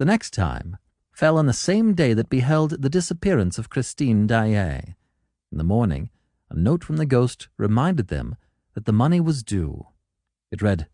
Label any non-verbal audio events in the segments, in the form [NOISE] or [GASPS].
The next time fell on the same day that beheld the disappearance of Christine Daae. In the morning, a note from the ghost reminded them that the money was due. It read,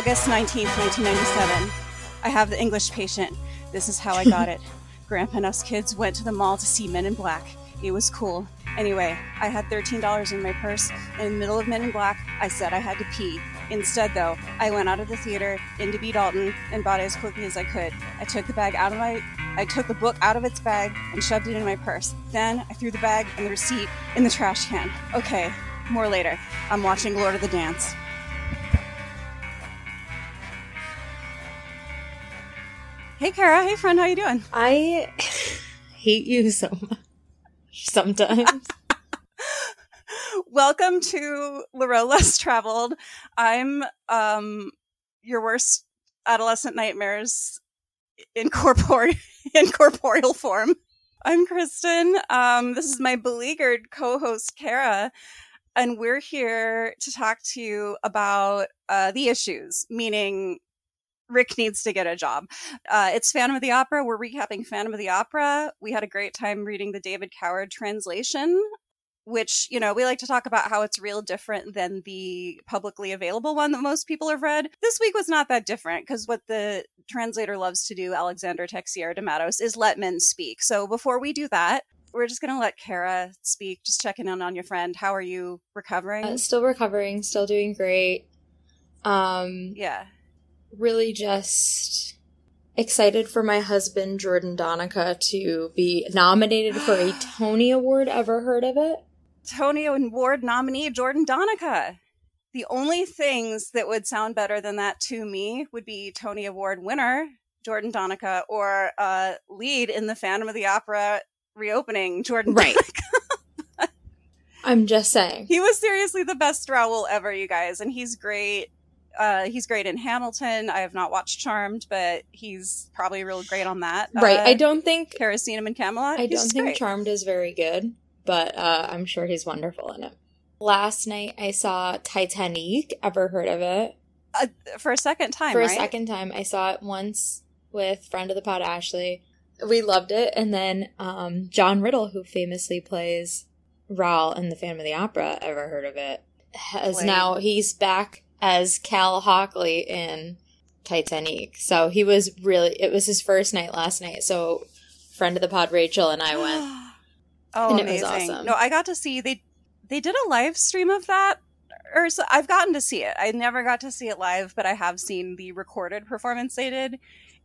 August 19th, 1997. I have the English patient. This is how I got it. [LAUGHS] Grandpa and us kids went to the mall to see Men in Black. It was cool. Anyway, I had $13 in my purse. In the middle of Men in Black, I said I had to pee. Instead, though, I went out of the theater into B. Dalton and bought it as quickly as I could. I took the bag out of my I took the book out of its bag and shoved it in my purse. Then I threw the bag and the receipt in the trash can. Okay, more later. I'm watching Lord of the Dance. Hey Cara, hey friend, how you doing? I [LAUGHS] hate you so much sometimes. [LAUGHS] Welcome to Laurel Less Traveled. I'm um your worst adolescent nightmares in corpore [LAUGHS] in corporeal form. I'm Kristin. Um, this is my beleaguered co-host Cara, and we're here to talk to you about uh, the issues, meaning Rick needs to get a job. Uh, it's Phantom of the Opera. We're recapping Phantom of the Opera. We had a great time reading the David Coward translation, which, you know, we like to talk about how it's real different than the publicly available one that most people have read. This week was not that different because what the translator loves to do, Alexander Teixeira de Mattos, is let men speak. So before we do that, we're just going to let Cara speak, just checking in on your friend. How are you recovering? Uh, still recovering, still doing great. Um, yeah. Really just excited for my husband Jordan Donica to be nominated for a [GASPS] Tony Award. Ever heard of it? Tony Award nominee Jordan Donica. The only things that would sound better than that to me would be Tony Award winner Jordan Donica or uh, lead in the Phantom of the Opera reopening Jordan. Right. Donica. [LAUGHS] I'm just saying. he was seriously the best Raoul ever, you guys, and he's great. Uh, he's great in Hamilton. I have not watched Charmed, but he's probably real great on that. Right. Uh, I don't think Cara seen him in Camelot. I He's don't think great. Charmed is very good, but uh, I'm sure he's wonderful in it. Last night I saw Titanic. Ever heard of it? uh, for a second time, For a second time. I saw it once with friend of the pod Ashley. We loved it, and then um, John Riddle, who famously plays Raoul in the Phantom of the Opera, ever heard of it? Has Played. now he's back as Cal Hockley in Titanic. So he was really it was his first night last night. So friend of the pod Rachel and I went. [GASPS] oh, And amazing! awesome. No, I got to see they they did a live stream of that, or so, I've gotten to see it. I never got to see it live, but I have seen the recorded performance they did,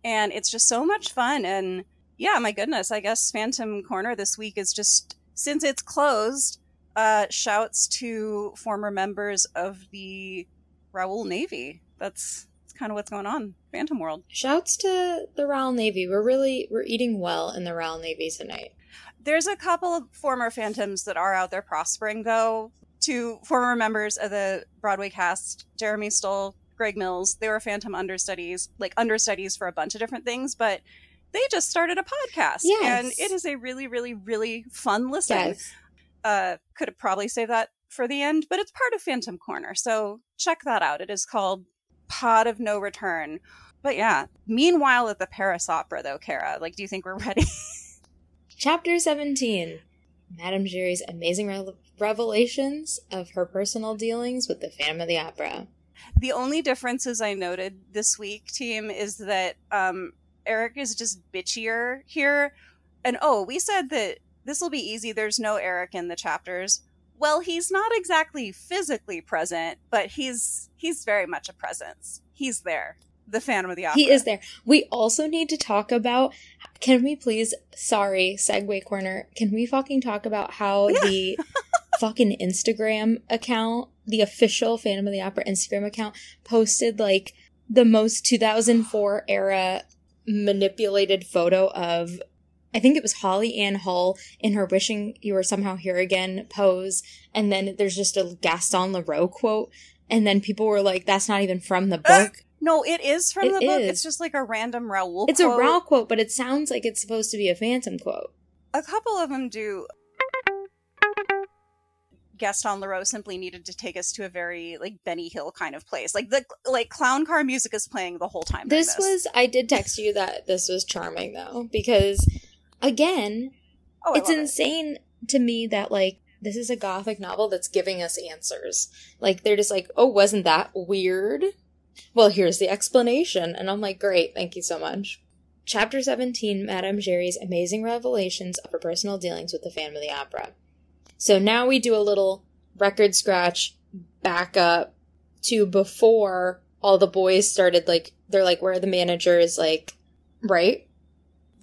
and it's just so much fun. And yeah, my goodness, I guess Phantom Corner this week is just since it's closed. Uh, shouts to former members of the Raoul Navy. That's, that's kind of what's going on, Phantom World. Shouts to the Royal Navy. We're really we're eating well in the Royal Navy tonight. There's a couple of former Phantoms that are out there prospering, though. Two former members of the Broadway cast, Jeremy Stolle, Greg Mills, they were Phantom understudies, like understudies for a bunch of different things, but they just started a podcast. Yes. And it is a really, really, really fun listen. Yes. Uh, could have probably saved that for the end, but it's part of Phantom Corner. So check that out. It is called Pod of No Return. But yeah, meanwhile at the Paris Opera, though, Cara, like, do you think we're [LAUGHS] ready? Chapter 17 Madame Giry's amazing re- revelations of her personal dealings with the Phantom of the Opera. The only differences I noted this week, team, is that um, Erik is just bitchier here. And oh, we said that this will be easy. There's no Erik in the chapters. Well, he's not exactly physically present, but he's he's very much a presence. He's there. The Phantom of the Opera. He is there. We also need to talk about. Can we please? Sorry, segue corner. Can we fucking talk about how Yeah. the [LAUGHS] fucking Instagram account, the official Phantom of the Opera Instagram account, posted like the most 2004 era manipulated photo of I think it was Holly Ann Hull in her wishing you were somehow here again pose. And then there's just a Gaston Leroux quote. And then people were like, that's not even from the ah, book. No, it is from It the book. is. It's just like a random Raoul. Quote. It's a quote. Raoul quote, but it sounds like it's supposed to be a Phantom quote. A couple of them do. Gaston Leroux simply needed to take us to a very like Benny Hill kind of place. Like the like clown car music is playing the whole time. during This was, I did text you that this was charming though, because again, oh, it's love it. insane to me that like this is a gothic novel that's giving us answers. Like they're just like, "Oh, wasn't that weird?" Well, here's the explanation, and I'm like, "Great, thank you so much." Chapter 17, Madame Giry's amazing revelations of her personal dealings with the Phantom of the Opera. So now we do a little record scratch back up to before all the boys started like they're like where are the managers like right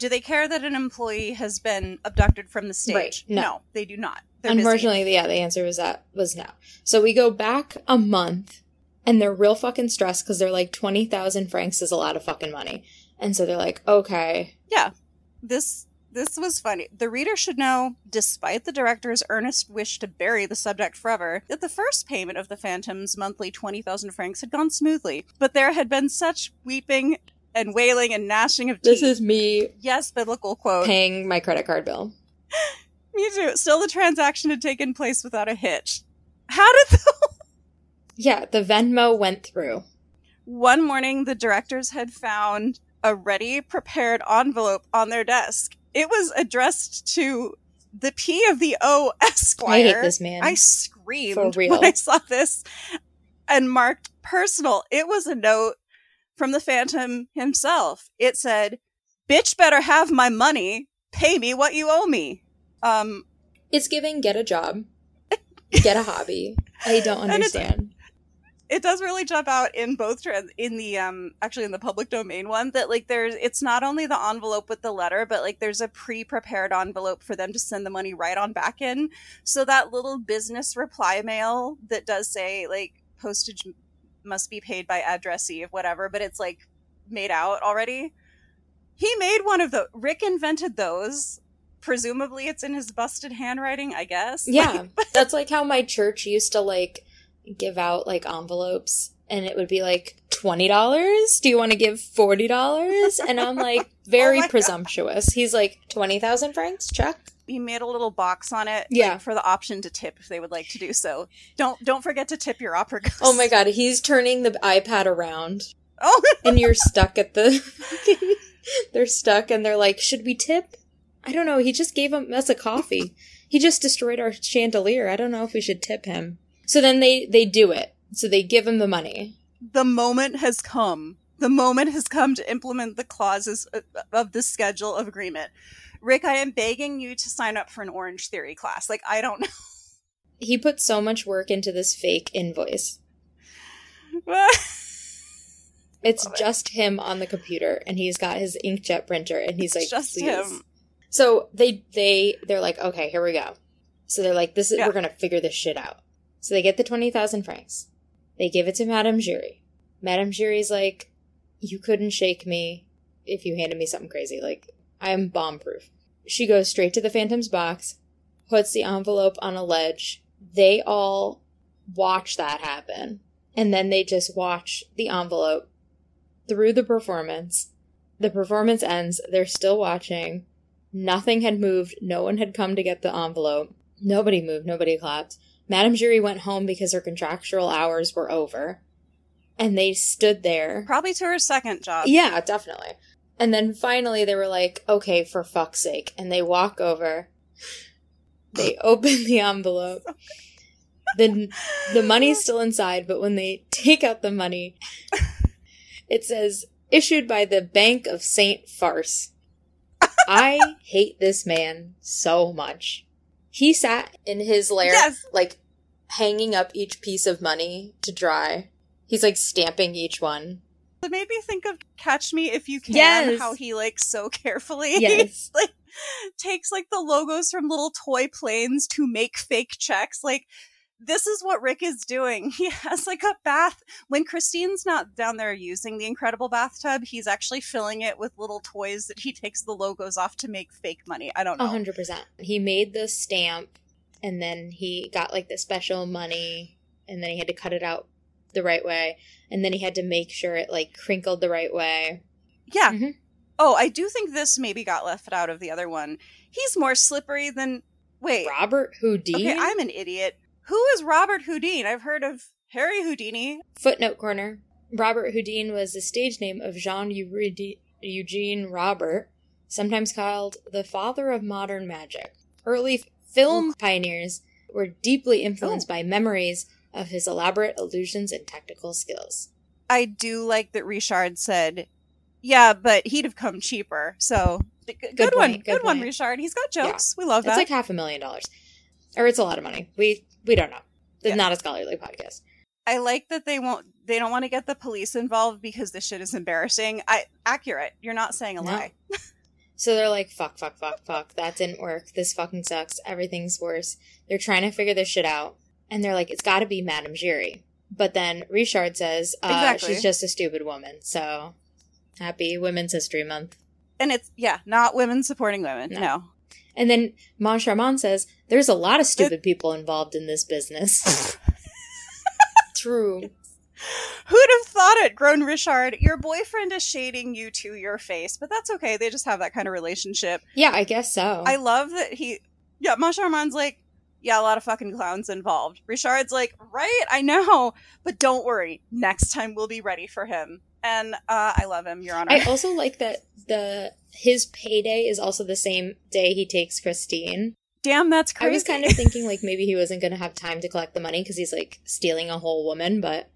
Do they care that an employee has been abducted from the stage? Right. No. they do not. They're busy. Unfortunately, yeah, the answer was that was no. So we go back a month, and they're real fucking stressed because they're like twenty thousand francs is a lot of fucking money, and so they're like, okay, yeah, this this was funny. The reader should know, despite the director's earnest wish to bury the subject forever, that the first payment of the Phantom's monthly 20,000 francs had gone smoothly. But there had been such weeping and wailing and gnashing of teeth. this is me yes, biblical quote. paying my credit card bill. [LAUGHS] Me too. Still, the transaction had taken place without a hitch. How did the. [LAUGHS] Yeah, the Venmo went through. One morning, the directors had found a ready prepared envelope on their desk. It was addressed to the P of the O [LAUGHS] Esquire. I hate this man. I screamed when I saw this and marked personal. It was a note from the Phantom himself. It said, Bitch better have my money. Pay me what you owe me. Um, it's giving get a job, [LAUGHS] get a hobby. I don't understand. it does really jump out in both trans in the um actually in the public domain one that like there's it's not only the envelope with the letter but like there's a pre-prepared envelope for them to send the money right on back in so that little business reply mail that does say like postage must be paid by addressee of whatever but it's like made out already. He made one of the rick invented those. Presumably it's in his busted handwriting i guess. Yeah, [LAUGHS] that's like how my church used to like give out like envelopes and it would be like $20 do you want to give $40 and i'm like [LAUGHS] very Oh my God. presumptuous. He's like 20000 francs? Check he made a little box on it Yeah. like, for the option to tip if they would like to do so. Don't don't forget to tip your opera ghost. Oh my god he's turning the ipad around. [LAUGHS] Oh. And you're stuck at the [LAUGHS] they're stuck and they're like should we tip? I don't know he just gave us a coffee. He just destroyed our chandelier. I don't know if we should tip him. So then they they do it. So they give him the money. The moment has come. The moment has come to implement the clauses of- of the schedule of agreement rick i am begging you to sign up for an orange theory class. Like i don't know. he put so much work into this fake invoice. [LAUGHS] It's Love it. just him on the computer and he's got his inkjet printer and he's like just "Please." him. So they they they're like okay here we go. So they're like this is Yeah. we're gonna figure this shit out. So they get the 20000 francs. They give it to madame giry. Madame giry's like you couldn't shake me if you handed me something crazy. Like i'm bomb proof she goes straight to the phantom's box puts the envelope on a ledge they all watch that happen and then they just watch the envelope through the performance the performance ends they're still watching Nothing had moved. No one had come to get the envelope. Nobody moved. Nobody clapped. Madame Giry went home because her contractual hours were over. And they stood there. probably to her second job Yeah, definitely. And then finally they were like, okay, for fuck's sake. And they walk over. They [LAUGHS] open the envelope. The, the money's still inside, but when they take out the money, [LAUGHS] it says, issued by the Bank of St. Farce. [LAUGHS] I hate this man so much. He sat in his lair, Yes. like hanging up each piece of money to dry. He's like stamping each one. It made me think of catch me if you can Yes. how he like so [LAUGHS] carefully [LAUGHS] Yes. like takes like the logos from little toy planes to make fake checks like this is what Rick is doing. [LAUGHS] He has like a bath. When Christine's not down there using the incredible bathtub, he's actually filling it with little toys that he takes the logos off to make fake money. I don't A know. hundred percent. He made the stamp, and then he got like the special money, and then he had to cut it out the right way, and then he had to make sure it like crinkled the right way. Yeah. Mhm. Oh, I do think this maybe got left out of the other one. He's more slippery than. Wait. Robert Houdini. Okay, I'm an idiot. Who is Robert Houdin? I've heard of Harry Houdini. Footnote corner. Robert Houdin was the stage name of Jean Eugene- Robert, sometimes called the father of modern magic. Early film pioneers were deeply influenced by memories of his elaborate illusions and tactical skills. I do like that Richard said, "Yeah, but he'd have come cheaper." So good, Good one, good, good one. Richard. He's got jokes. We love It's that. like half a million dollars. Or it's a lot of money. We we don't know. It's Yeah. not a scholarly podcast. I like that they won't. They don't want to get the police involved because this shit is embarrassing. I accurate. You're not saying a No. lie. [LAUGHS] So they're like, fuck, fuck, fuck, fuck. That didn't work. This fucking sucks. Everything's worse. They're trying to figure this shit out. And they're like, it's got to be Madame Giry. But then Richard says, uh, Exactly. she's just a stupid woman. So happy Women's History Month. And it's yeah, not women supporting women. No. No. And then Moncharmin says, there's a lot of stupid people involved in this business. [LAUGHS] True. Who'd have thought it, grown Richard? Your boyfriend is shading you to your face, but that's okay. They just have that kind of relationship. Yeah, I guess so. I love that he, yeah, Moncharmin's like, yeah, a lot of fucking clowns involved. Richard's like, right, I know, but don't worry. Next time we'll be ready for him. And uh, I love him, Your Honor. I also like that the his payday is also the same day he takes Christine. Damn, that's crazy. I was kind of thinking like maybe he wasn't going to have time to collect the money because he's like stealing a whole woman, but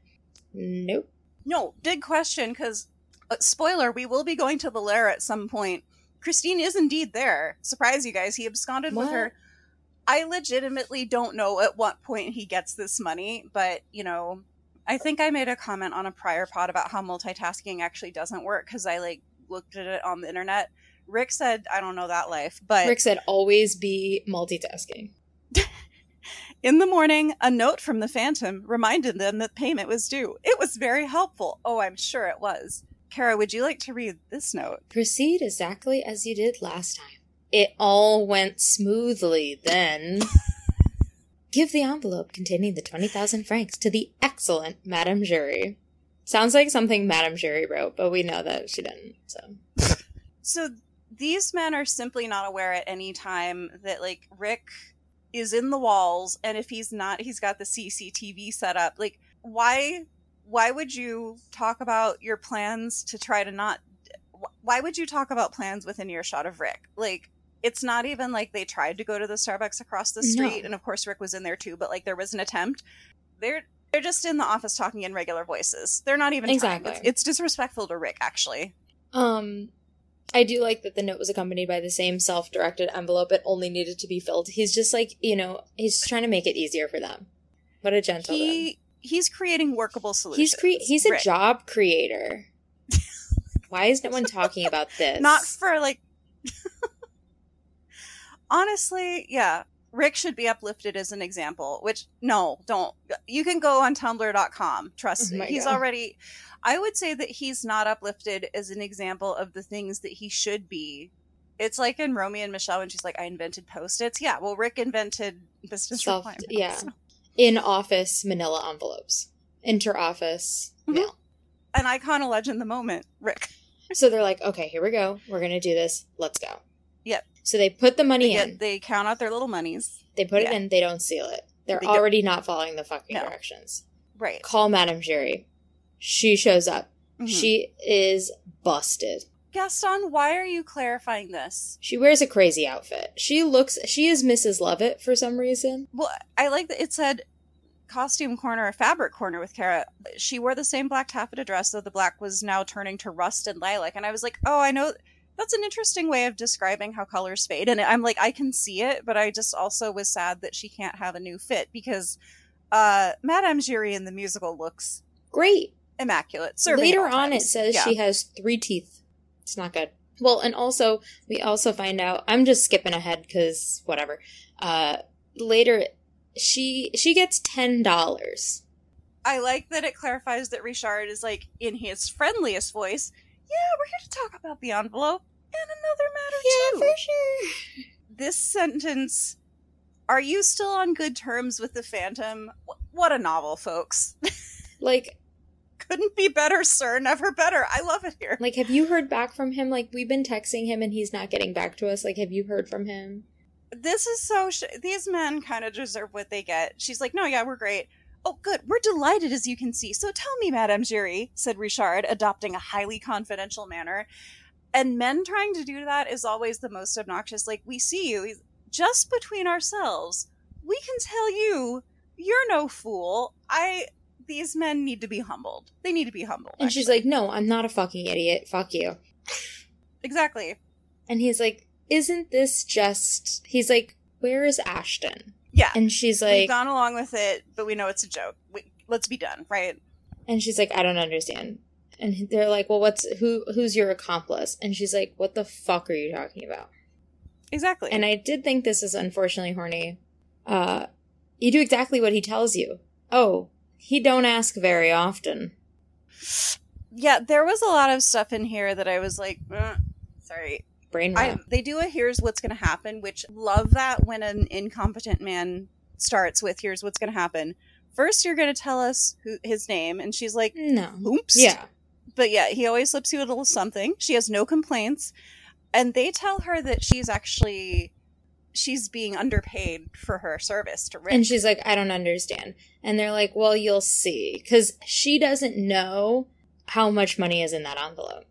nope. no, big question because, uh, spoiler, we will be going to the lair at some point. Christine is indeed there. Surprise you guys, he absconded with her. I legitimately don't know at what point he gets this money, but you know, I think I made a comment on a prior pod about how multitasking actually doesn't work because I like looked at it on the internet. Rick said, I don't know that life, but Rick said always be multitasking. [LAUGHS] in the morning, a note from the Phantom reminded them that payment was due. It was very helpful. Oh, I'm sure it was. Cara, would you like to read this note? Proceed exactly as you did last time. It all went smoothly then. [LAUGHS] Give the envelope containing the 20,000 francs to the excellent Madame Giry. Sounds like something Madame Giry wrote, but we know that she didn't, so. [LAUGHS] So these men are simply not aware at any time that like Rick is in the walls and if he's not he's got the CCTV set up. Like why why would you talk about your plans to try to not why would you talk about plans within earshot of Rick? Like it's not even like they tried to go to the Starbucks across the street No. and of course Rick was in there too, but like there was an attempt. They're they're just in the office talking in regular voices. They're not even. Exactly. It's, it's disrespectful to Rick actually. Um, I do like that the note was accompanied by the same self-directed envelope. It only needed to be filled. He's just like, you know, he's trying to make it easier for them. What a gentleman. he he's creating workable solutions. he's cre- he's a Rick. job creator. [LAUGHS] Why is no one talking about this? Not for like. [LAUGHS] Honestly, yeah, Rick should be uplifted as an example. Which no, don't. You can go on Tumblr.com. Trust me, he's God. already. I would say that he's not uplifted as an example of the things that he should be. It's like in Romy and Michele when she's like, "I invented post-its." Yeah, well, Rick invented business Self- requirements. yeah. in office manila envelopes, inter office Mhm. mail. An icon, a legend, the moment. Rick. So they're like, okay, here we go. We're gonna do this. Let's go. Yep. So they put the money They, in. they count out their little monies. They put it in. They don't seal it. They're They get- already not following the fucking No. directions. Right. Call Madame Giry. She shows up. Mhm. She is busted. Gaston, why are you clarifying this? She wears a crazy outfit. She looks. She is Mrs. Lovett for some reason. Well, I like that it said costume corner or fabric corner with Cara. She wore the same black taffeta dress, though the black was now turning to rust and lilac. And I was like, oh, I know that's an interesting way of describing how colors fade. And I'm like, I can see it, but I just also was sad that she can't have a new fit because uh Madame Giry in the musical looks Great. immaculate. Later on, it says Yeah. she has three teeth. It's not good. Well, and also we also find out. I'm just skipping ahead because whatever. Uh, later, she she gets ten dollars. I like that it clarifies that Richard is like in his friendliest voice. Yeah, we're here to talk about the envelope and another matter too. sure. This sentence. Are you still on good terms with the Phantom? What a novel, folks. [LAUGHS] Like Couldn't be better, sir. Never better. I love it here. like have you heard back from him? Like we've been texting him and he's not getting back to us. Like have you heard from him? This is so. Sh- these men kind of deserve what they get. She's like, no, yeah, we're great. Oh, good. We're delighted, as you can see. So tell me, Madame Giry, said Richard, adopting a highly confidential manner. And men trying to do that is always the most obnoxious. Like, we see you just between ourselves. We can tell you, you're no fool. I. These men need to be humbled. They need to be humbled. And she's like, "No, I'm not a fucking idiot. Fuck you." exactly. And he's like, "Isn't this just?" He's like, "Where is Ashton?" Yeah. And she's like, We've gone along with it, but we know it's a joke. We, let's be done, right? and she's like, "I don't understand." And they're like, "Well, what's who? Who's your accomplice?" And she's like, "What the fuck are you talking about?" Exactly. And I did think this is unfortunately horny. Uh, you do exactly what he tells you. Oh, he don't ask very often. yeah, there was a lot of stuff in here that I was like, "Uh, sorry. Brain I, they do a here's what's going to happen, which love that when an incompetent man starts with here's what's going to happen. First, you're going to tell us who, his name, and she's like, no. oops. Yeah. But yeah, he always slips you a little something. She has no complaints, and they tell her that she's actually she's being underpaid for her service to Rick. And she's like, I don't understand. And they're like, well, you'll see. Because she doesn't know how much money is in that envelope.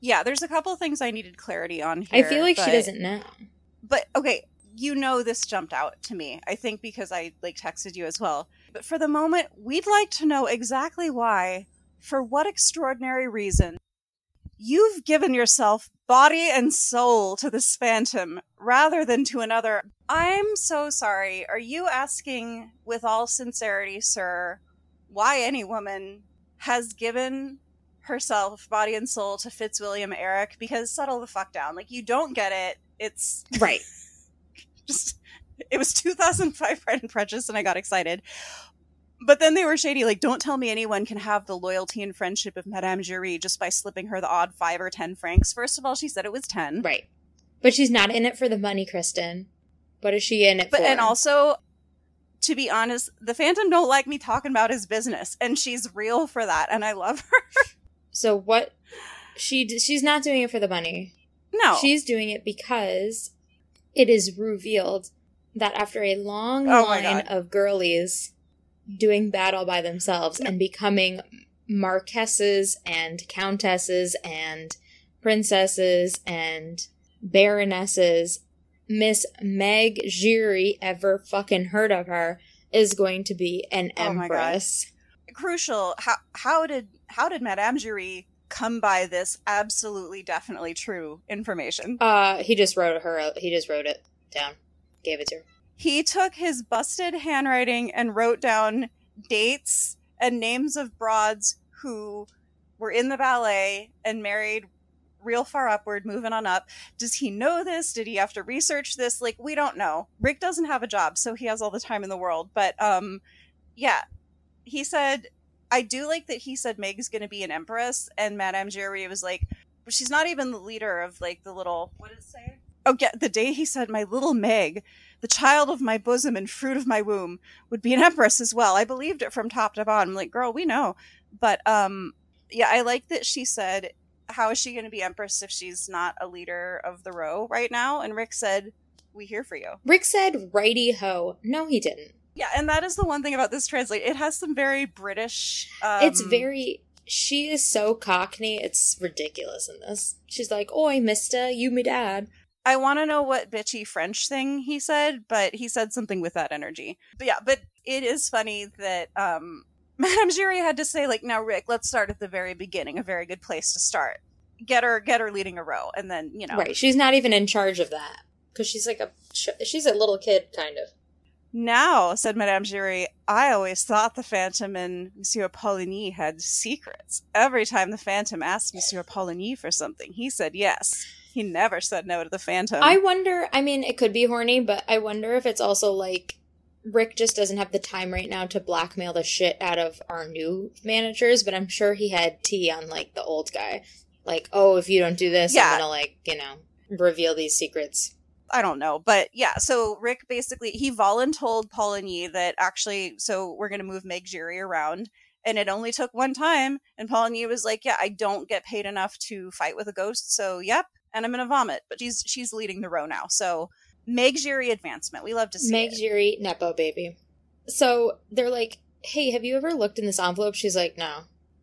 Yeah, there's a couple things I needed clarity on here. I feel like she doesn't know. but okay you know this jumped out to me i think because i like texted you as well but for the moment we'd like to know exactly why for what extraordinary reason you've given yourself body and soul to this phantom rather than to another i'm so sorry are you asking with all sincerity sir why any woman has given herself body and soul to fitzwilliam erik because settle the fuck down like you don't get it it's Right. [LAUGHS] just it was 2005 Pride and Prejudice, and I got excited. But then they were shady. Like, don't tell me anyone can have the loyalty and friendship of Madame Giry just by slipping her the odd five or ten francs. First of all, she said it was ten. Right. But she's not in it for the money, Kristin. What is she in it But for? and also, to be honest, the Phantom don't like me talking about his business, and she's real for that, and I love her. [LAUGHS] so what? She d- she's not doing it for the money. no, She's doing it because it is revealed that after a long Oh line of girlies doing battle by themselves and becoming marquesses and countesses and princesses and baronesses, Miss Meg Giry, ever fucking heard of her, is going to be an Oh empress. crucial. How how did how did Madame Giry come by this absolutely definitely true information? Uh, he just wrote her. He just wrote it down, gave it to her. he took his busted handwriting and wrote down dates and names of broads who were in the ballet and married real far upward moving on up does he know this did he have to research this like we don't know rick doesn't have a job so he has all the time in the world but um yeah he said i do like that he said meg's gonna be an empress and madame giry was like she's not even the leader of like the little what did it say oh yeah the day he said my little meg the child of my bosom and fruit of my womb would be an empress as well. I believed it from top to bottom. Like, girl, we know. But um yeah, I like that she said, How is she gonna be empress if she's not a leader of the row right now? And Rick said, We here for you. Rick said, "Righty ho." No, he didn't. Yeah, and that is the one thing about this translate. It has some very British um, it's very. She is so cockney. It's ridiculous in this. She's like, "Oi, Mister, you me dad." I want to know what bitchy French thing he said, but he said something with that energy. But yeah, but it is funny that um [LAUGHS] Madame Giry had to say like, "Now, Rick, let's start at the very beginning. A very good place to start. Get her, get her leading a row, and then you know." Right. She's not even in charge of that because she's like a. She's a little kid, kind of. Now, said Madame Giry, I always thought the Phantom and Monsieur Poligny had secrets. Every time the Phantom asked Monsieur Poligny for something, he said yes. He never said no to the Phantom. I wonder. I mean, it could be horny, but I wonder if it's also like Rick just doesn't have the time right now to blackmail the shit out of our new managers, but I'm sure he had tea on like the old guy. Like, oh, if you don't do this, Yeah. I'm gonna like, you know, reveal these secrets. I don't know, but yeah. So Rick basically he voluntold Poligny that actually, so we're gonna move Meg Giry around, and it only took one time. And Poligny was like, "Yeah, I don't get paid enough to fight with a ghost, so yep." And I'm gonna vomit, but she's she's leading the row now. So Meg Giry advancement, we love to see Meg. Giry, Nepo baby. So they're like, hey, have you ever looked in this envelope? She's like, no.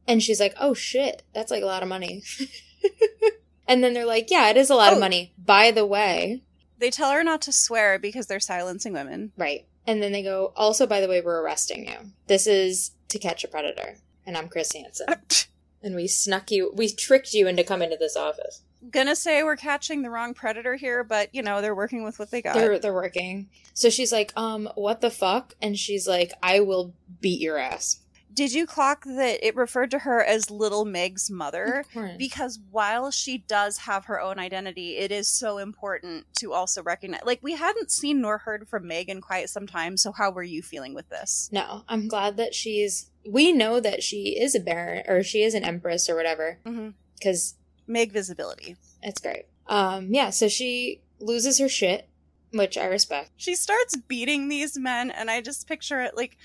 And she's like, oh shit, that's like a lot of money. [LAUGHS] and then they're like, yeah, it is a lot of Oh. money. By the way, They tell her not to swear because they're silencing women. right. And then they go, also, by the way, we're arresting you. This is to catch a predator. And I'm Chris Hansen. [LAUGHS] and we snuck you, we tricked you into coming to this office. gonna say we're catching the wrong predator here, but you know they're working with what they got. They're they're working. So she's like, um, what the fuck? And she's like, I will beat your ass. Did you clock that it referred to her as Little Meg's mother? Because while she does have her own identity, it is so important to also recognize. Like we hadn't seen nor heard from Meg in quite some time. So how were you feeling with this? No, I'm glad that she's. We know that she is a baron or she is an empress or whatever Mm-hmm. because Meg visibility. it's great. Um, yeah. So she loses her shit, which I respect. She starts beating these men, and I just picture it like.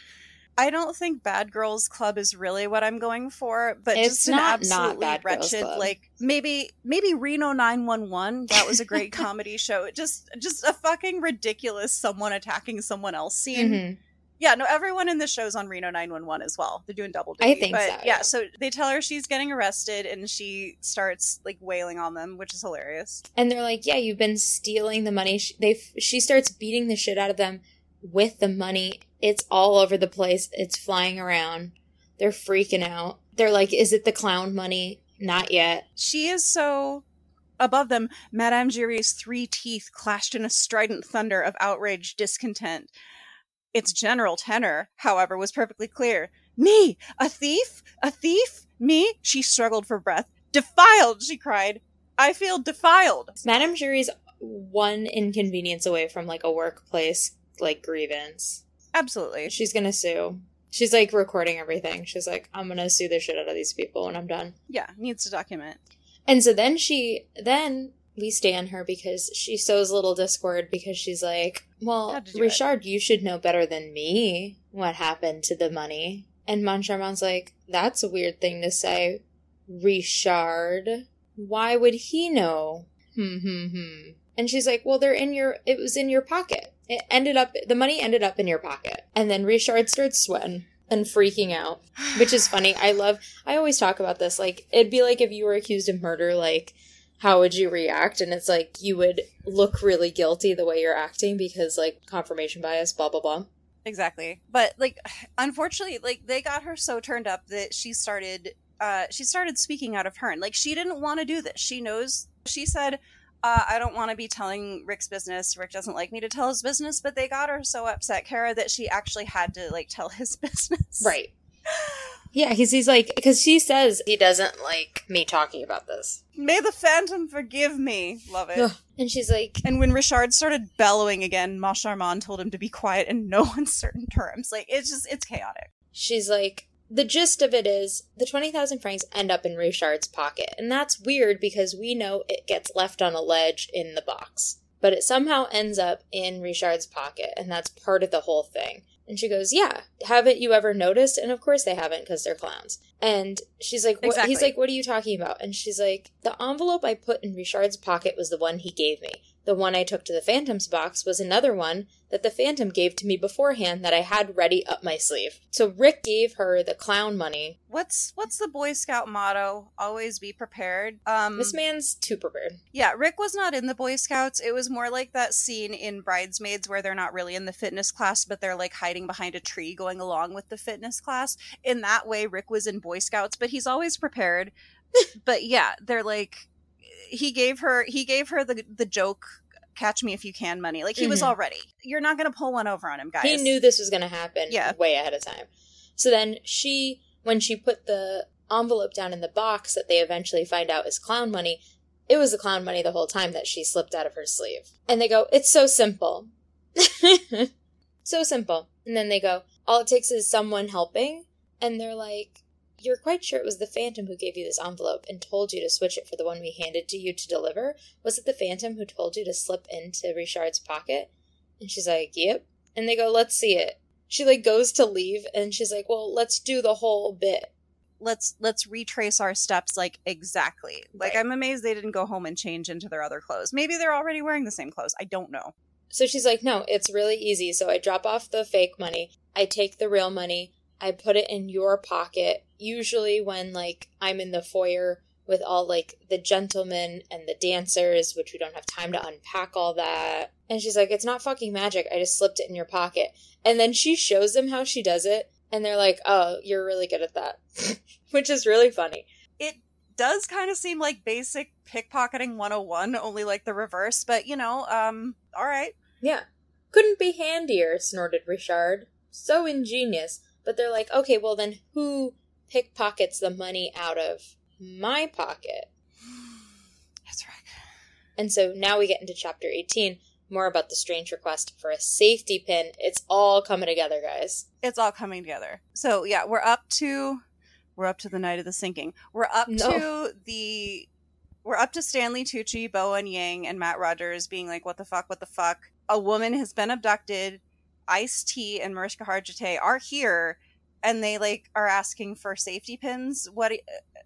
I don't think Bad Girls Club is really what I'm going for, but It's just an not not absolutely Bad wretched, like maybe maybe Reno 911. That was a great [LAUGHS] comedy show. It just just a fucking ridiculous someone attacking someone else scene. Mhm. Yeah, no, everyone in the show's on Reno 911 as well. They're doing double duty. I think but so, Yeah, yeah. so they tell her she's getting arrested and she starts like wailing on them, which is hilarious. And they're like, "Yeah, you've been stealing the money." She, they she starts beating the shit out of them with the money. It's all over the place. It's flying around. They're freaking out. They're like, "Is it the clown money?" Not yet. She is so above them. Madame Giry's three teeth clashed in a strident thunder of outraged discontent. Its general tenor, however, was perfectly clear. Me, a thief? A thief? Me? She struggled for breath. Defiled, she cried. I feel defiled. Madame Giry's one inconvenience away from like a workplace like grievance. Absolutely. She's gonna sue. She's like recording everything. She's like, I'm gonna sue the shit out of these people when I'm done. Yeah, needs to document. And so then she, then we stand her because she sows a little discord because she's like, well, you do it? Richard, you should know better than me what happened to the money. And Moncharmin's like, that's a weird thing to say. Richard, why would he know? Hmm, hmm, hmm. And she's like, well, they're in your, it was in your pocket. It ended up, the money ended up in your pocket. And then Richard starts sweating and freaking out, which is funny. I love, I always talk about this. Like, it'd be like if you were accused of murder, like, how would you react? And it's like, you would look really guilty the way you're acting because, like, confirmation bias, blah, blah, blah. Exactly. But like unfortunately, like they got her so turned up that she started uh she started speaking out of turn. Like she didn't want to do this. She knows she said uh, I don't want to be telling Rick's business. Rick doesn't like me to tell his business, but they got her so upset, Cara, that she actually had to like tell his [LAUGHS] business. Right. [LAUGHS] Yeah, because he's like, because she says he doesn't like me talking about this. May the Phantom forgive me. Love it. Ugh. And she's like, And when Richard started bellowing again, Moncharmin told him to be quiet in no [LAUGHS] uncertain terms. Like it's just it's chaotic. she's like, the gist of it is the 20,000 francs end up in Richard's pocket. And that's weird because we know it gets left on a ledge in the box. But it somehow ends up in Richard's pocket. And that's part of the whole thing. And she goes, Yeah, haven't you ever noticed? And of course they haven't because they're clowns. And she's like, what? He's like, What are you talking about? And she's like, The envelope I put in Richard's pocket was the one he gave me. The one I took to the Phantom's box was another one that the Phantom gave to me beforehand that I had ready up my sleeve. So Rick gave her the clown money. What's what's the Boy Scout motto? Always be prepared. Um This man's too prepared. Yeah, Rick was not in the Boy Scouts. It was more like that scene in Bridesmaids where they're not really in the fitness class, but they're like hiding behind a tree going along with the fitness class. In that way, Rick was in Boy Scouts, but he's always prepared. [LAUGHS] but yeah, they're like he gave her he gave her the the joke catch me if you can money. Like he was Mhm. all ready. You're not going to pull one over on him, guys. He knew this was going to happen Yeah. way ahead of time. So then she, when she put the envelope down in the box that they eventually find out is clown money, it was the clown money the whole time that she slipped out of her sleeve. And they go, it's so simple. [LAUGHS] So simple. And then they go, all it takes is someone helping. And they're like, you're quite sure it was the Phantom who gave you this envelope and told you to switch it for the one we handed to you to deliver? Was it the Phantom who told you to slip into Richard's pocket? And she's like, yep. And they go, let's see it. She like goes to leave and she's like, well, let's do the whole bit. let's let's retrace our steps like exactly. Like Right. I'm amazed they didn't go home and change into their other clothes. Maybe they're already wearing the same clothes. I don't know. So she's like, no, it's really easy. So I drop off the fake money, I take the real money, I put it in your pocket. Usually, when like I'm in the foyer with all like the gentlemen and the dancers, which we don't have time to unpack all that. And she's like, it's not fucking magic. I just slipped it in your pocket. And then she shows them how she does it. And they're like, oh, you're really good at that, [LAUGHS] which is really funny. It does kind of seem like basic pickpocketing 101, only like the reverse, but you know, um all right. Yeah. Couldn't be handier, snorted Richard. So ingenious. But they're like, okay, well then who pickpockets the money out of my pocket? [SIGHS] That's right. And so now we get into chapter 18, more about the strange request for a safety pin. It's all coming together, guys. It's all coming together. So yeah, we're up to we're up to the night of the sinking. We're up No. to the we're up to Stanley Tucci, Bowen Yang, and Matt Rogers being like, "What the fuck? What the fuck?" A woman has been abducted. Ice T and Mariska Hargitay are here, and they like are asking for safety pins. What?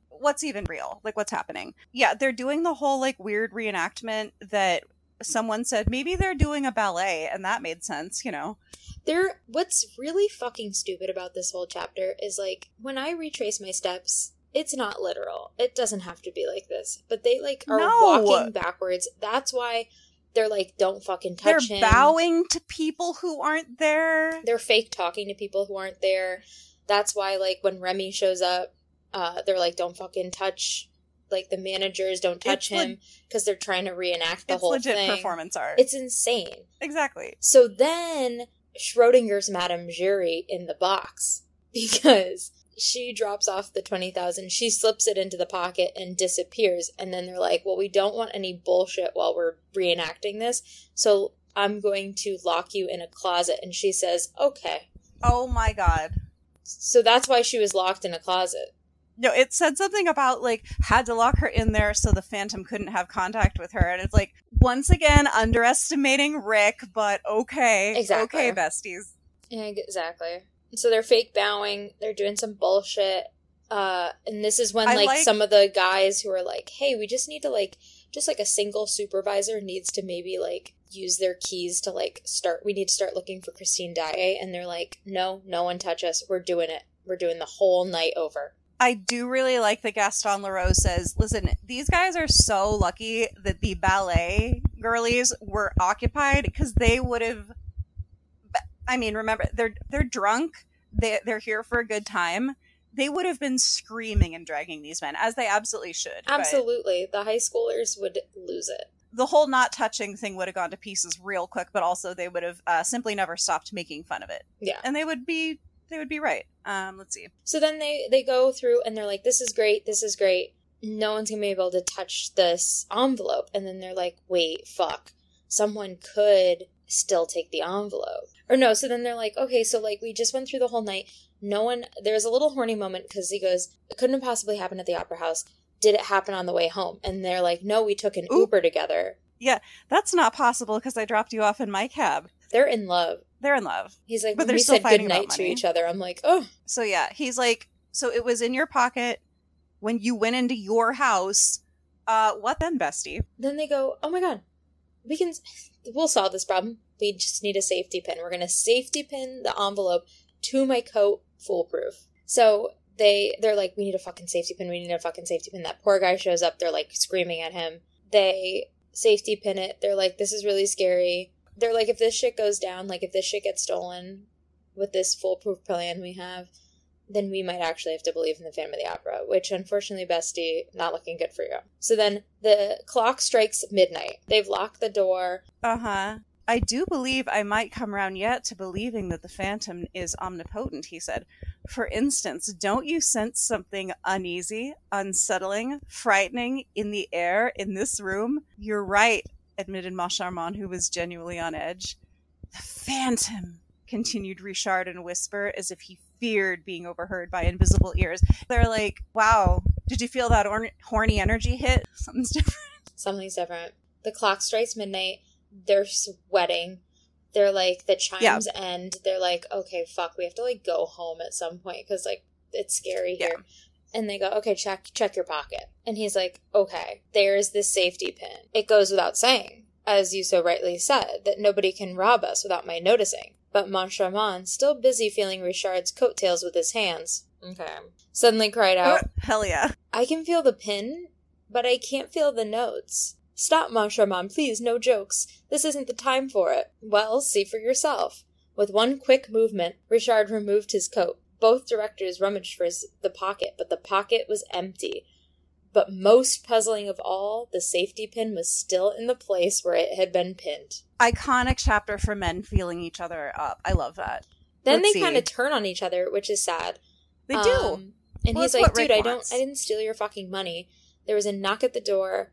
What's even real? Like, what's happening? Yeah, they're doing the whole like weird reenactment that someone said maybe they're doing a ballet, and that made sense. You know, There what's really fucking stupid about this whole chapter is like when I retrace my steps, it's not literal. It doesn't have to be like this. But they like are No. walking backwards. That's why they're like, don't fucking touch they're him. bowing to people who aren't there. they're fake talking to people who aren't there. That's why, like, when Remy shows up, uh, they're like, "Don't fucking touch." Like the managers don't touch It's him because they're trying to reenact the it's whole legit thing. performance art. It's insane. exactly. So then Schrodinger's Madame Giry in the box [LAUGHS] because she drops off the 20,000. She slips it into the pocket and disappears. And then they're like, well, we don't want any bullshit while we're reenacting this. So I'm going to lock you in a closet. And she says, okay. Oh my god. So that's why she was locked in a closet. No, it said something about like had to lock her in there so the Phantom couldn't have contact with her, and it's like once again underestimating Rick, but okay, Exactly. okay, besties. Exactly. So they're fake bowing. They're doing some bullshit. Uh, and this is when I like, like- some of the guys who are like, "Hey, we just need to like, just like a single supervisor needs to maybe like use their keys to like start. We need to start looking for Christine Daae." And they're like, "No, no one touch us. We're doing it. We're doing the whole night over." I do really like that Gaston Leroux says, listen, these guys are so lucky that the ballet girlies were occupied because they would have I mean, remember they're they're drunk. They they're here for a good time. They would have been screaming and dragging these men as they absolutely should. Absolutely, the high schoolers would lose it. the whole not touching thing would have gone to pieces real quick, but also they would have uh, simply never stopped making fun of it, Yeah. and they would be they would be right. Um, let's see. So then they they go through and they're like, "This is great. This is great. No one's gonna be able to touch this envelope." And then they're like, "Wait, fuck. Someone could still take the envelope." Or no. So then they're like, "Okay, so like we just went through the whole night. No one. There's a little horny moment because he goes, "It couldn't have possibly happened at the opera house. Did it happen on the way home?" And they're like, "No, we took an Oop. Uber together. Yeah, that's not possible because I dropped you off in my cab. They're in love." They're in love. He's like, But when they're we still said good night to each other. I'm like, oh, So yeah, he's like, so it was in your pocket when you went into your house. Uh, what then, bestie? then they go, "Oh my god, we can, we'll solve this problem. We just need a safety pin. We're gonna safety pin the envelope to my coat, foolproof." So they they're like, "We need a fucking safety pin. We need a fucking safety pin." That poor guy shows up. They're like screaming at him. They safety pin it. They're like, "This is really scary." They're like, "If this shit goes down, like if this shit gets stolen with this foolproof plan we have." Then we might actually have to believe in the Phantom of the Opera, which unfortunately, Bestie, not looking good for you. So then the clock strikes midnight. They've locked the door. Uh huh. I do believe I might come round yet to believing that the Phantom is omnipotent, he said. For instance, don't you sense something uneasy, unsettling, frightening in the air in this room? You're right, admitted Moncharmin, who was genuinely on edge. The Phantom. continued Richard in a whisper as if he feared being overheard by invisible ears. They're like, wow, did you feel that or- horny energy hit? [LAUGHS] Something's different. Something's different. The clock strikes midnight. They're sweating. They're like the chimes Yeah. end. They're like, okay, fuck, we have to like go home at some point because like it's scary here. And they go, okay, check check your pocket. And he's like, okay, there's this safety pin. It goes without saying, as you so rightly said, that nobody can rob us without my noticing. But Moncharmin, still busy feeling Richard's coattails with his hands, okay, suddenly cried out, [LAUGHS] Hell yeah. I can feel the pin, but I can't feel the notes. Stop, Moncharmin, please, no jokes. This isn't the time for it. Well, see for yourself. With one quick movement, Richard removed his coat. Both directors rummaged for his, the pocket, but the pocket was empty. But most puzzling of all, the safety pin was still in the place where it had been pinned. Iconic chapter for men feeling each other up. I love that. Then Let's they kind of turn on each other, which is sad. They do. Um, and Well, he's like, "Dude, I don't. I didn't steal your fucking money." There was a knock at the door.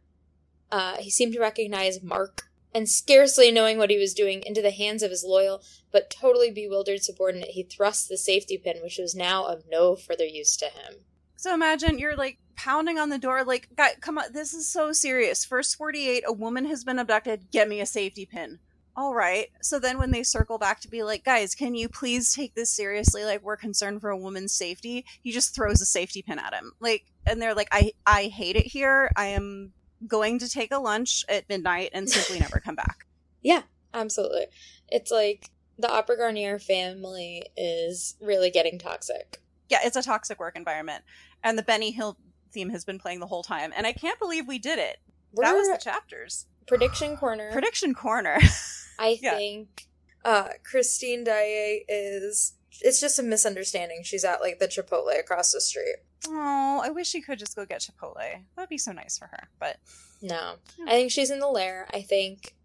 Uh, he seemed to recognize Mark, and scarcely knowing what he was doing, into the hands of his loyal but totally bewildered subordinate, he thrust the safety pin, which was now of no further use to him. So imagine you're like pounding on the door, like, guy, come on, this is so serious. First 48, a woman has been abducted. Get me a safety pin. All right. So then when they circle back to be like, guys, can you please take this seriously? Like, we're concerned for a woman's safety. He just throws a safety pin at him. Like, and they're like, I, I hate it here. I am going to take a lunch at midnight and simply never come back. [LAUGHS] Yeah, absolutely, it's like the Opera Garnier family is really getting toxic. Yeah, it's a toxic work environment. And the Benny Hill theme has been playing the whole time. And I can't believe we did it. That was the chapters. prediction corner. Prediction corner. [LAUGHS] I Yeah. think uh Christine Daae is it's just a misunderstanding. She's at like the Chipotle across the street. Oh, I wish she could just go get Chipotle. That'd be so nice for her. But No. I think she's in the lair. I think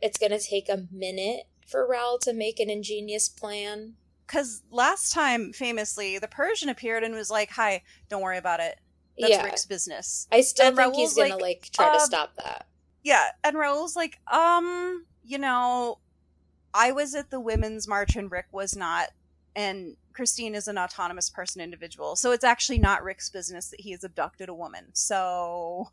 it's gonna take a minute for Raoul to make an ingenious plan. Because last time, famously, the Persian appeared and was like, "Hi, don't worry about it. That's yeah. Erik's business." I still and think he's gonna like, like, try to um, stop that. Yeah, and Raoul's like, "Um, you know, I was at the women's march and Erik was not, and Christine is an autonomous person individual, so it's actually not Erik's business that he has abducted a woman. So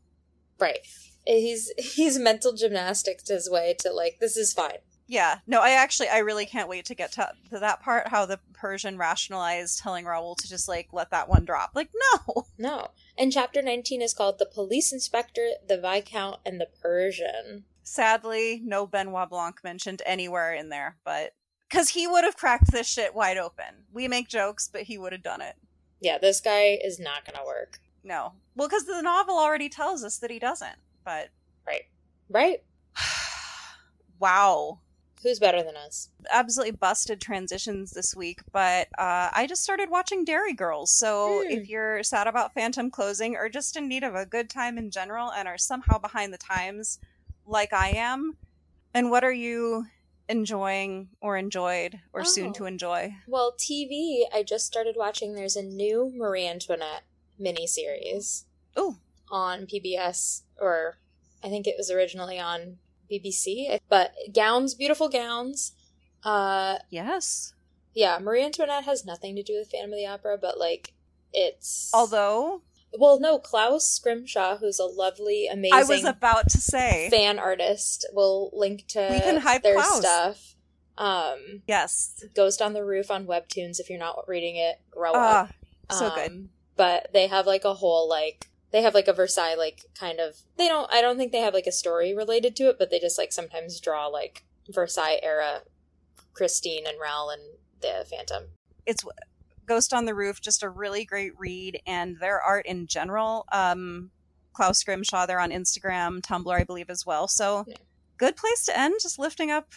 Right. He's he's mental gymnastics his way to like this is fine. Yeah, no, I actually, I really can't wait to get to, to that part. How the Persian rationalized telling Raoul to just like let that one drop. Like, no, [LAUGHS] No. And chapter 19 is called The Police Inspector, the Viscount, and the Persian. sadly, no Benoit Blanc mentioned anywhere in there, but because he would have cracked this shit wide open. We make jokes, but he would have done it. Yeah, this guy is not gonna work. No, well, because the novel already tells us that he doesn't. But Right. Right? [SIGHS] wow, Who's better than us? absolutely busted transitions this week, but uh, I just started watching Derry Girls. So Hmm. if you're sad about Phantom closing or just in need of a good time in general and are somehow behind the times like I am, and what are you enjoying or enjoyed or soon Oh. to enjoy? Well, TV, I just started watching. There's a new Marie Antoinette miniseries Oh, on PBS, or I think it was originally on BBC. But gowns, beautiful gowns. Uh, yes. yeah, Marie Antoinette has nothing to do with Phantom of the Opera, but like it's Although well, no, Klaus Scrimshaw, who's a lovely, amazing I was about to say, fan artist, will link to We can hype their Klaus. stuff. Um, yes. Ghost on the Roof on Webtoons. If you're not reading it, grow Ah, up. so good. Um, But they have like a whole like they have like a Versailles like kind of they don't I don't think they have like a story related to it, but they just like sometimes draw like Versailles era Christine and Raoul and the Phantom. it's Ghost on the Roof, just a really great read, and their art in general. Um, Klaus Scrimshaw, they're on Instagram, Tumblr, I believe, as well. So, Yeah. good place to end. Just lifting up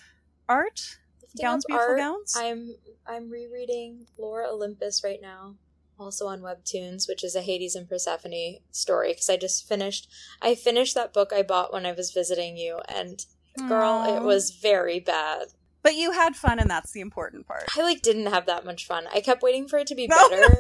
art, Lifting gowns, up beautiful art. gowns. I'm I'm rereading Lore Olympus right now, also on Webtoons, which is a Hades and Persephone story. Because I just finished, I finished that book I bought when I was visiting you, and girl, it was very bad. But you had fun, and that's the important part. I like didn't have that much fun. I kept waiting for it to be [LAUGHS] No, better,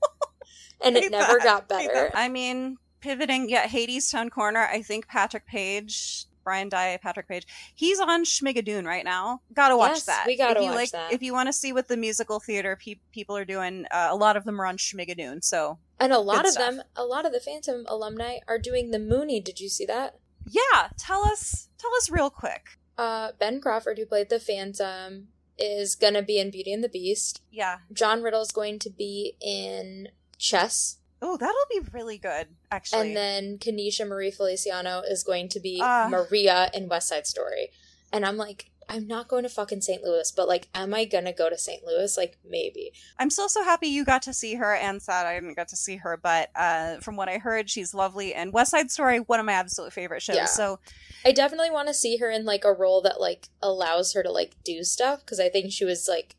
[LAUGHS] and it never that. got better. I mean, pivoting, yeah, Hadestown Corner. I think Patrick Page Brian Dye, Patrick Page. He's on Schmigadoon right now. Gotta watch Yes, that. we gotta if you watch like, that. If you want to see what the musical theater pe- people are doing, uh, a lot of them are on Schmigadoon. So And a lot of stuff. them, a lot of the Phantom alumni are doing the Muny. Did you see that? yeah, tell us, tell us real quick. Uh, ben Crawford, who played the Phantom, is gonna be in Beauty and the Beast. Yeah. John Riddle's going to be in Chess, Oh, that'll be really good. Actually, and then Kanisha Marie Feliciano is going to be Ah. Maria in West Side Story. And I'm like, I'm not going to fucking St. Louis, but like, am I gonna go to St. Louis? Like, maybe. I'm still so happy you got to see her and sad I didn't get to see her, but uh, from what I heard, she's lovely. And West Side Story, one of my absolute favorite shows. Yeah. So I definitely want to see her in like a role that like allows her to like do stuff because I think she was like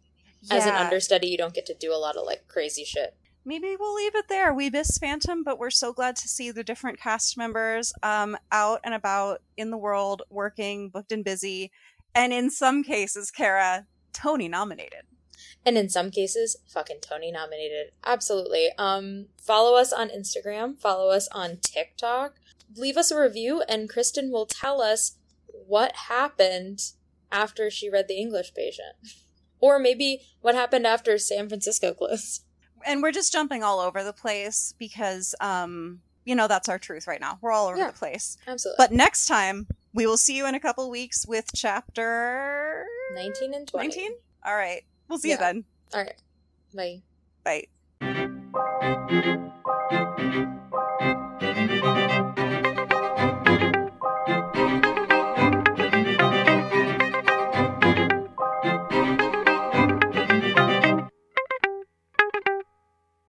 as an understudy you don't get to do a lot of like crazy shit. Maybe we'll leave it there. We miss Phantom, but we're so glad to see the different cast members um, out and about in the world, working, booked and busy, and in some cases, Cara, Tony nominated. And in some cases, fucking Tony nominated. Absolutely. Um follow us on Instagram, follow us on TikTok. Leave us a review and Kristin will tell us what happened after she read The English Patient. [LAUGHS] Or maybe what happened after San Francisco closed. And we're just jumping all over the place because, um, you know, that's our truth right now. We're all over Yeah. the place. Absolutely. But next time, we will see you in a couple weeks with chapter 19 and 20. 19. All right. We'll see Yeah. you then. All right. Bye. Bye.